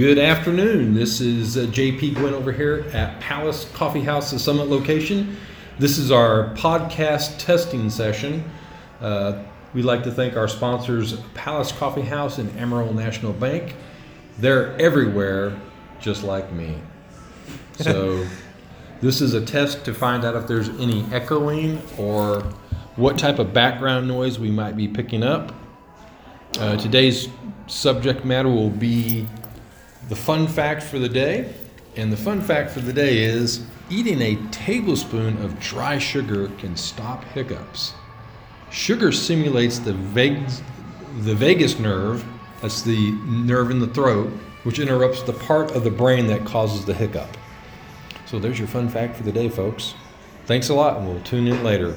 Good afternoon. This is uh, JP Gwynn over here at Palace Coffee House, the Summit location. This is our podcast testing session. Uh, we'd like to thank our sponsors, Palace Coffee House and Emerald National Bank. They're everywhere, just like me. So, this is a test to find out if there's any echoing or what type of background noise we might be picking up. Uh, today's subject matter will be the fun fact for the day. And the fun fact for the day is eating a tablespoon of dry sugar can stop hiccups. Sugar stimulates the vagus, the vagus nerve, that's the nerve in the throat, which interrupts the part of the brain that causes the hiccup. So there's your fun fact for the day, folks. Thanks a lot, and we'll tune in later.